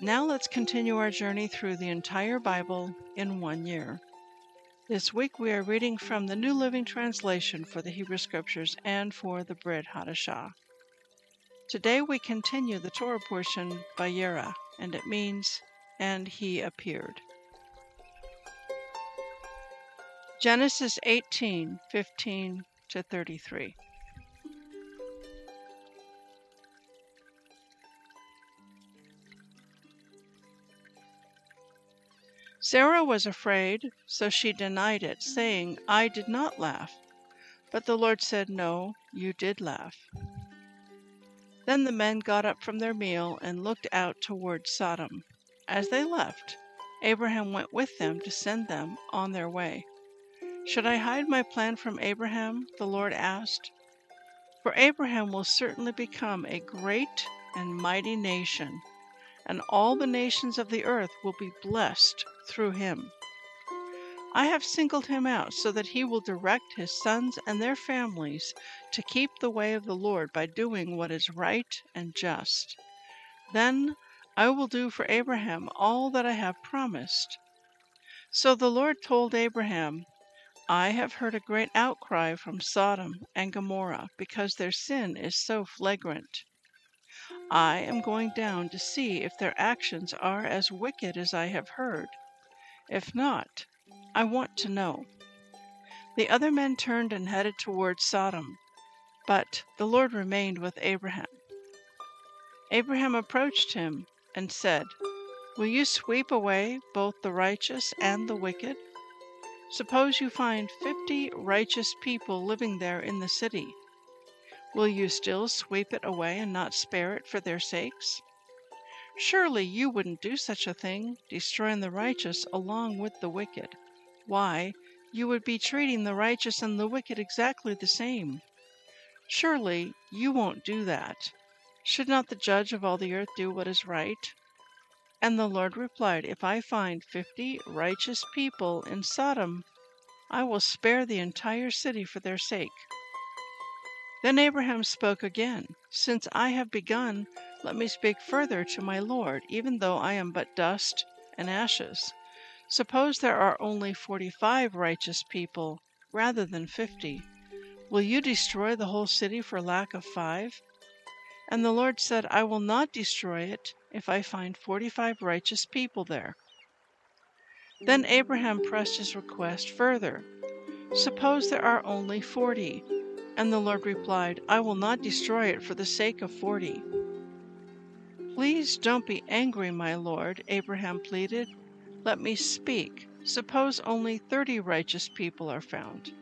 Now let's continue our journey through the entire Bible in one year. This week we are reading from the New Living Translation for the Hebrew Scriptures and for the Brit Hadashah. Today we continue the Torah portion Vayera, and it means, and he appeared. Genesis 18, 15 to 33. Sarah was afraid, so she denied it, saying, I did not laugh. But the Lord said, No, you did laugh. Then the men got up from their meal and looked out toward Sodom. As they left, Abraham went with them to send them on their way. Should I hide my plan from Abraham? The Lord asked. For Abraham will certainly become a great and mighty nation and all the nations of the earth will be blessed through him. I have singled him out so that he will direct his sons and their families to keep the way of the Lord by doing what is right and just. Then I will do for Abraham all that I have promised. So the Lord told Abraham, I have heard a great outcry from Sodom and Gomorrah because their sin is so flagrant. I am going down to see if their actions are as wicked as I have heard. If not, I want to know. The other men turned and headed toward Sodom, but the Lord remained with Abraham. Abraham approached him and said, Will you sweep away both the righteous and the wicked? Suppose you find fifty righteous people living there in the city. Will you still sweep it away and not spare it for their sakes? Surely you wouldn't do such a thing, destroying the righteous along with the wicked. Why, you would be treating the righteous and the wicked exactly the same. Surely you won't do that. Should not the judge of all the earth do what is right? And the Lord replied, If I find fifty righteous people in Sodom, I will spare the entire city for their sake. Then Abraham spoke again, Since I have begun, let me speak further to my Lord, even though I am but dust and ashes. Suppose there are only forty five righteous people rather than fifty. Will you destroy the whole city for lack of five? And the Lord said, I will not destroy it if I find forty five righteous people there. Then Abraham pressed his request further. Suppose there are only forty. And the Lord replied, I will not destroy it for the sake of forty. Please don't be angry, my Lord, Abraham pleaded. Let me speak. Suppose only thirty righteous people are found.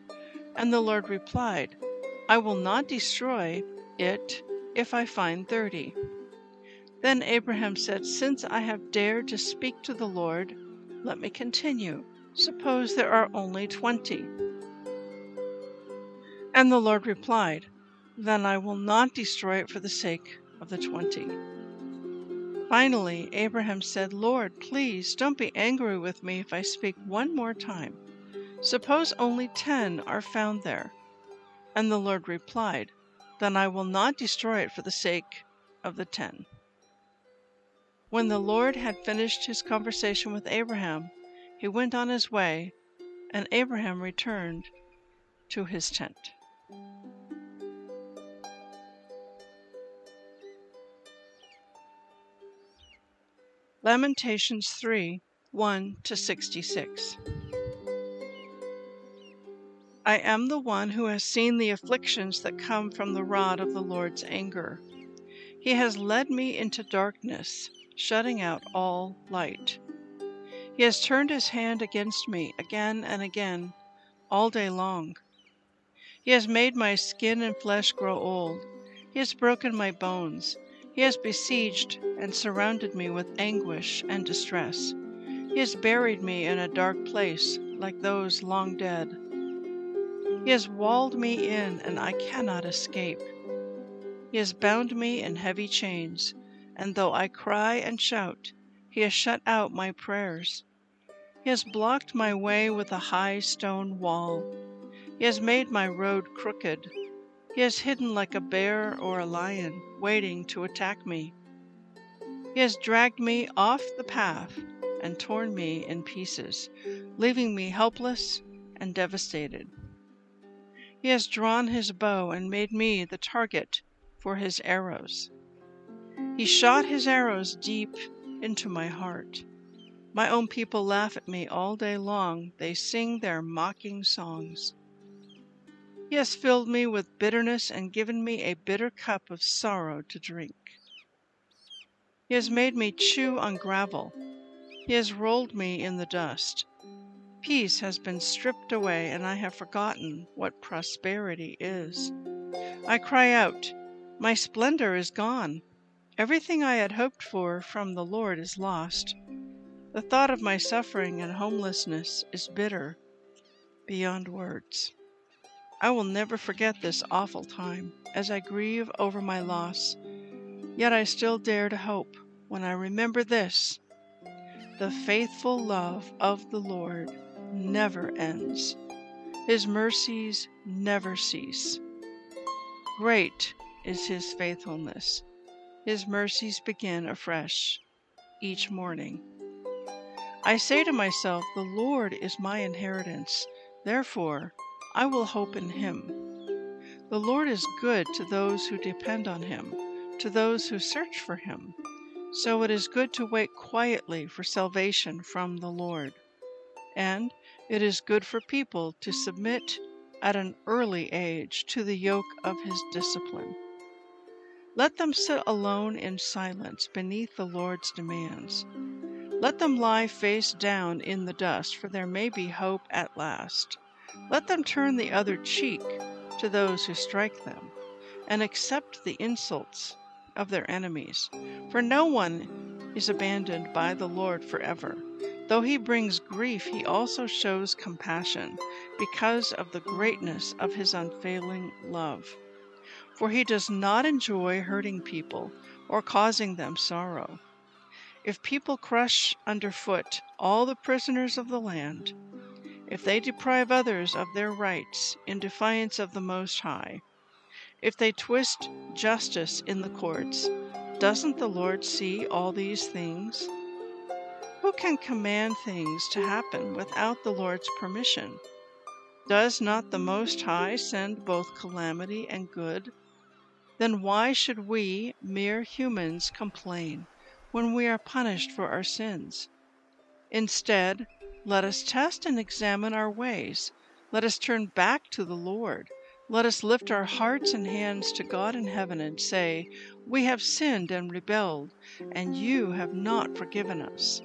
And the Lord replied, I will not destroy it if I find thirty. Then Abraham said, Since I have dared to speak to the Lord, let me continue. Suppose there are only twenty. And the Lord replied, Then I will not destroy it for the sake of the twenty. Finally, Abraham said, Lord, please don't be angry with me if I speak one more time. Suppose only ten are found there. And the Lord replied, Then I will not destroy it for the sake of the ten. When the Lord had finished his conversation with Abraham, he went on his way, and Abraham returned to his tent. Lamentations 3 1 to 66. I am the one who has seen the afflictions that come from the rod of the Lord's anger. He has led me into darkness, shutting out all light. He has turned his hand against me again and again, all day long. He has made my skin and flesh grow old. He has broken my bones. He has besieged and surrounded me with anguish and distress. He has buried me in a dark place, like those long dead. He has walled me in, and I cannot escape. He has bound me in heavy chains, and though I cry and shout, he has shut out my prayers. He has blocked my way with a high stone wall. He has made my road crooked. He has hidden like a bear or a lion, waiting to attack me. He has dragged me off the path and torn me in pieces, leaving me helpless and devastated. He has drawn his bow and made me the target for his arrows. He shot his arrows deep into my heart. My own people laugh at me all day long. They sing their mocking songs. He has filled me with bitterness and given me a bitter cup of sorrow to drink. He has made me chew on gravel. He has rolled me in the dust. Peace has been stripped away, and I have forgotten what prosperity is. I cry out, My splendor is gone. Everything I had hoped for from the Lord is lost. The thought of my suffering and homelessness is bitter beyond words. I will never forget this awful time as I grieve over my loss. Yet I still dare to hope when I remember this the faithful love of the Lord never ends, His mercies never cease. Great is His faithfulness, His mercies begin afresh each morning. I say to myself, The Lord is my inheritance, therefore I will hope in him. The Lord is good to those who depend on him, to those who search for him. So it is good to wait quietly for salvation from the Lord. And it is good for people to submit at an early age to the yoke of his discipline. Let them sit alone in silence beneath the Lord's demands. Let them lie face down in the dust, for there may be hope at last. Let them turn the other cheek to those who strike them, and accept the insults of their enemies. For no one is abandoned by the Lord forever. Though he brings grief, he also shows compassion because of the greatness of his unfailing love. For he does not enjoy hurting people or causing them sorrow. If people crush underfoot all the prisoners of the land, if they deprive others of their rights in defiance of the Most High, if they twist justice in the courts, doesn't the Lord see all these things? Who can command things to happen without the Lord's permission? Does not the Most High send both calamity and good? Then why should we, mere humans, complain when we are punished for our sins? Instead, let us test and examine our ways. Let us turn back to the Lord. Let us lift our hearts and hands to God in heaven and say, We have sinned and rebelled, and you have not forgiven us.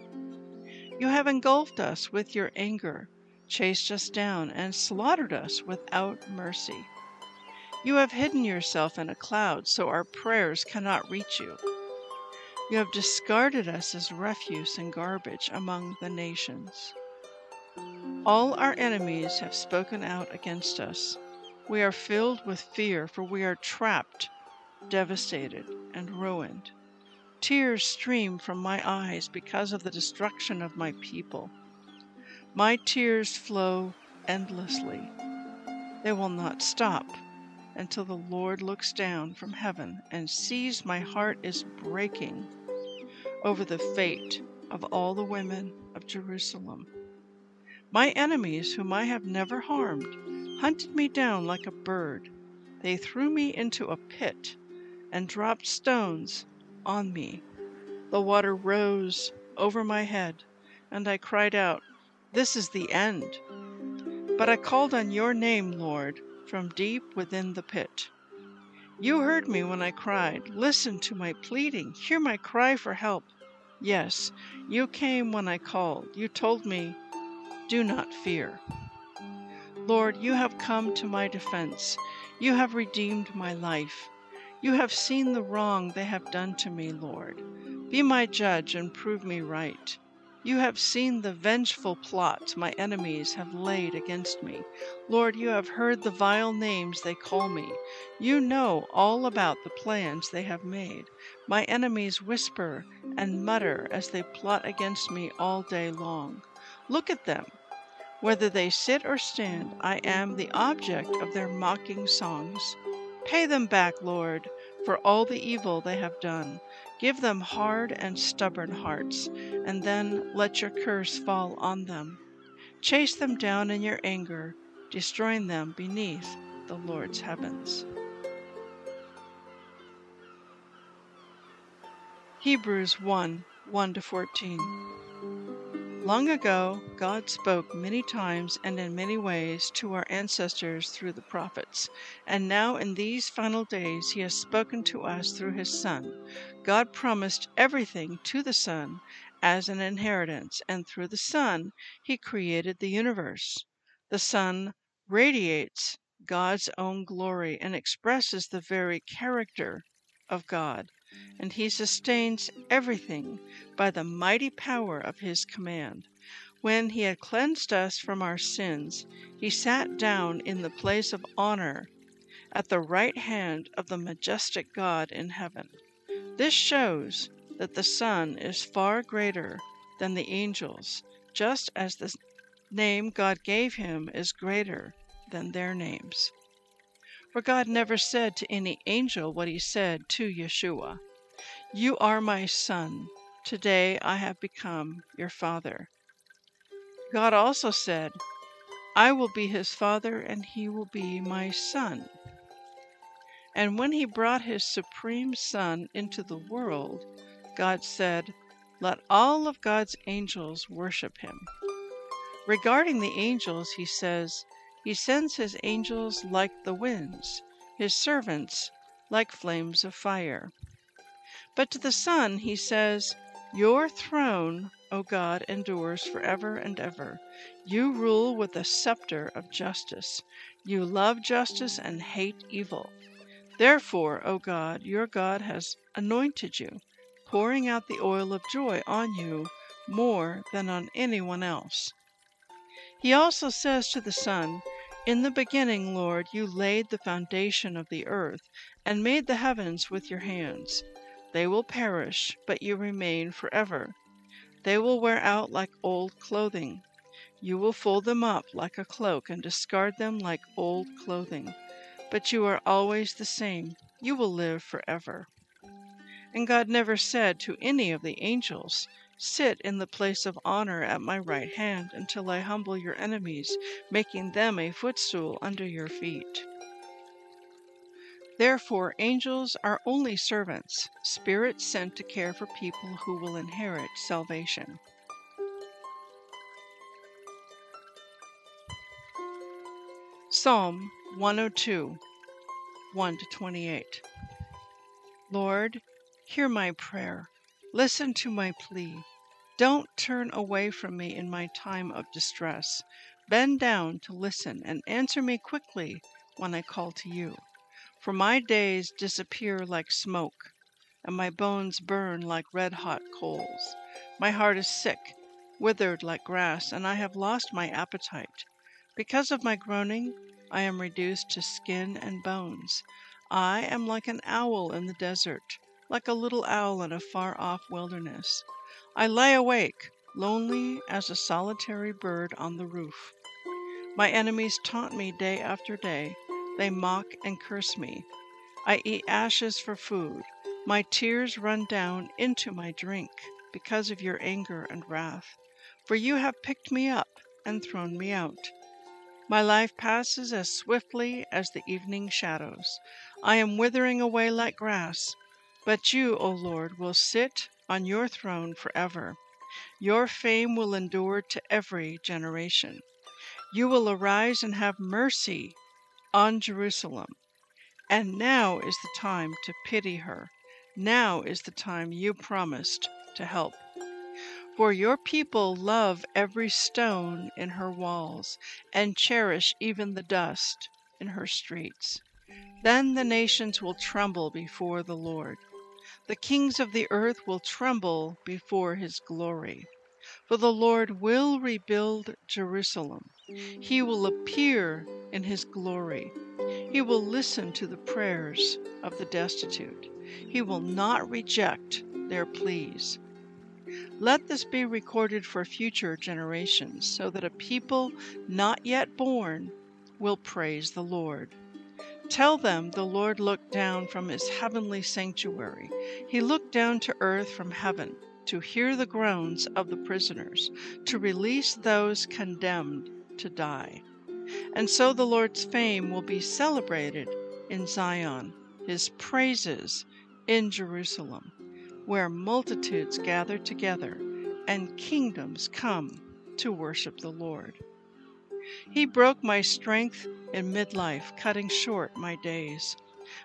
You have engulfed us with your anger, chased us down, and slaughtered us without mercy. You have hidden yourself in a cloud so our prayers cannot reach you. You have discarded us as refuse and garbage among the nations. All our enemies have spoken out against us. We are filled with fear, for we are trapped, devastated, and ruined. Tears stream from my eyes because of the destruction of my people. My tears flow endlessly. They will not stop until the Lord looks down from heaven and sees my heart is breaking over the fate of all the women of Jerusalem. My enemies, whom I have never harmed, hunted me down like a bird. They threw me into a pit and dropped stones on me. The water rose over my head, and I cried out, This is the end. But I called on your name, Lord, from deep within the pit. You heard me when I cried. Listen to my pleading. Hear my cry for help. Yes, you came when I called. You told me, Do not fear. Lord, you have come to my defense. You have redeemed my life. You have seen the wrong they have done to me, Lord. Be my judge and prove me right. You have seen the vengeful plots my enemies have laid against me. Lord, you have heard the vile names they call me. You know all about the plans they have made. My enemies whisper and mutter as they plot against me all day long. Look at them. Whether they sit or stand, I am the object of their mocking songs. Pay them back, Lord, for all the evil they have done. Give them hard and stubborn hearts, and then let your curse fall on them. Chase them down in your anger, destroying them beneath the Lord's heavens. Hebrews 1 1 14. Long ago, God spoke many times and in many ways to our ancestors through the prophets, and now in these final days He has spoken to us through His Son. God promised everything to the Son as an inheritance, and through the Son He created the universe. The Son radiates God's own glory and expresses the very character of God and he sustains everything by the mighty power of his command. When he had cleansed us from our sins, he sat down in the place of honor at the right hand of the majestic God in heaven. This shows that the Son is far greater than the angels, just as the name God gave him is greater than their names. For God never said to any angel what he said to Yeshua You are my son. Today I have become your father. God also said, I will be his father and he will be my son. And when he brought his supreme son into the world, God said, Let all of God's angels worship him. Regarding the angels, he says, he sends his angels like the winds, his servants like flames of fire. But to the Son he says, Your throne, O God, endures forever and ever. You rule with a scepter of justice. You love justice and hate evil. Therefore, O God, your God has anointed you, pouring out the oil of joy on you more than on anyone else. He also says to the Son, in the beginning, Lord, you laid the foundation of the earth, and made the heavens with your hands. They will perish, but you remain forever. They will wear out like old clothing. You will fold them up like a cloak and discard them like old clothing. But you are always the same. You will live forever. And God never said to any of the angels, Sit in the place of honor at my right hand until I humble your enemies, making them a footstool under your feet. Therefore, angels are only servants, spirits sent to care for people who will inherit salvation. Psalm 102 1 28 Lord, hear my prayer Listen to my plea. Don't turn away from me in my time of distress. Bend down to listen and answer me quickly when I call to you. For my days disappear like smoke, and my bones burn like red hot coals. My heart is sick, withered like grass, and I have lost my appetite. Because of my groaning, I am reduced to skin and bones. I am like an owl in the desert, like a little owl in a far off wilderness. I lie awake, lonely as a solitary bird on the roof. My enemies taunt me day after day. They mock and curse me. I eat ashes for food. My tears run down into my drink because of your anger and wrath. For you have picked me up and thrown me out. My life passes as swiftly as the evening shadows. I am withering away like grass. But you, O Lord, will sit on your throne forever. Your fame will endure to every generation. You will arise and have mercy on Jerusalem. And now is the time to pity her. Now is the time you promised to help. For your people love every stone in her walls and cherish even the dust in her streets. Then the nations will tremble before the Lord. The kings of the earth will tremble before his glory. For the Lord will rebuild Jerusalem. He will appear in his glory. He will listen to the prayers of the destitute. He will not reject their pleas. Let this be recorded for future generations, so that a people not yet born will praise the Lord. Tell them the Lord looked down from his heavenly sanctuary. He looked down to earth from heaven to hear the groans of the prisoners, to release those condemned to die. And so the Lord's fame will be celebrated in Zion, his praises in Jerusalem, where multitudes gather together and kingdoms come to worship the Lord. He broke my strength in midlife, cutting short my days.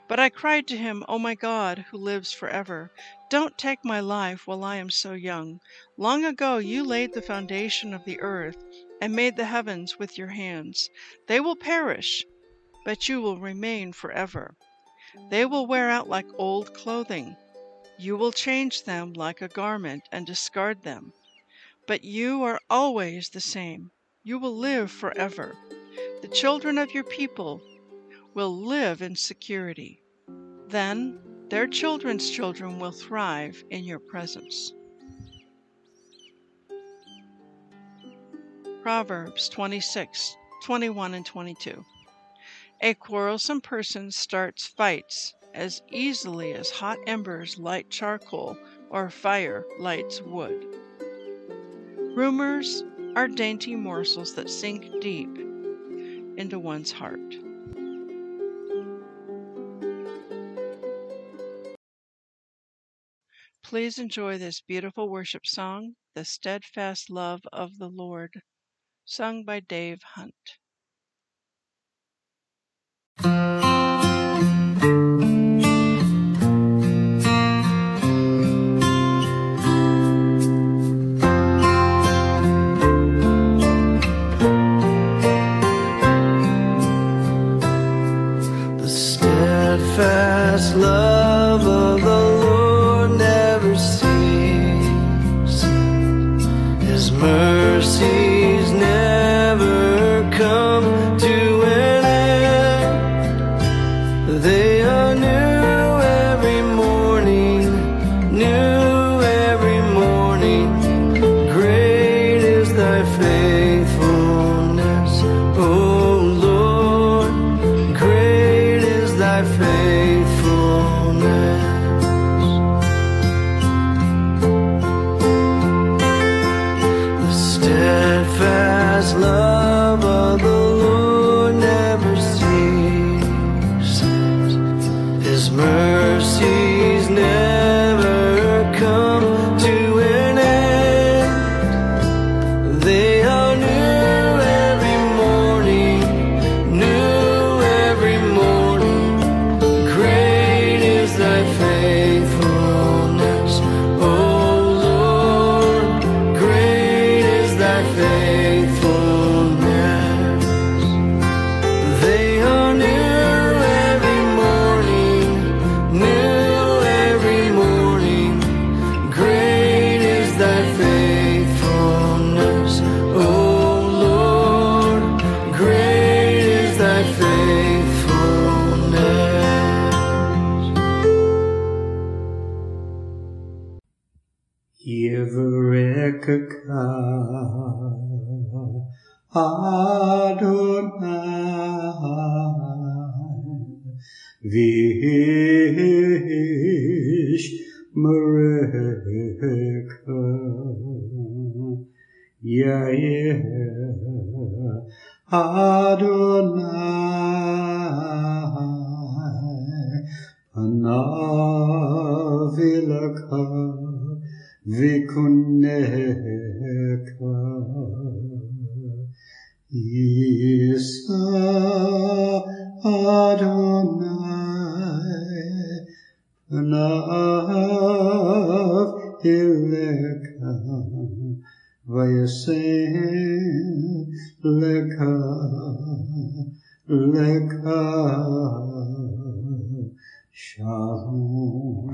But I cried to him, O my God, who lives forever, don't take my life while I am so young. Long ago you laid the foundation of the earth and made the heavens with your hands. They will perish, but you will remain forever. They will wear out like old clothing. You will change them like a garment and discard them. But you are always the same. You will live forever. The children of your people will live in security. Then their children's children will thrive in your presence. Proverbs 26, 21 and 22. A quarrelsome person starts fights as easily as hot embers light charcoal or fire lights wood. Rumors are dainty morsels that sink deep into one's heart. Please enjoy this beautiful worship song, The Steadfast Love of the Lord, sung by Dave Hunt. Vish Mareka Yair Adonai Leka Leka Shalom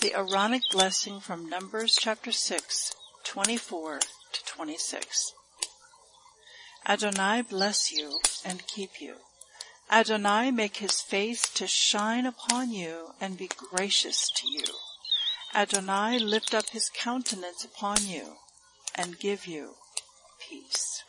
The Aaronic blessing from Numbers chapter 6, 24 to 26. Adonai bless you and keep you. Adonai make his face to shine upon you and be gracious to you. Adonai lift up his countenance upon you and give you peace.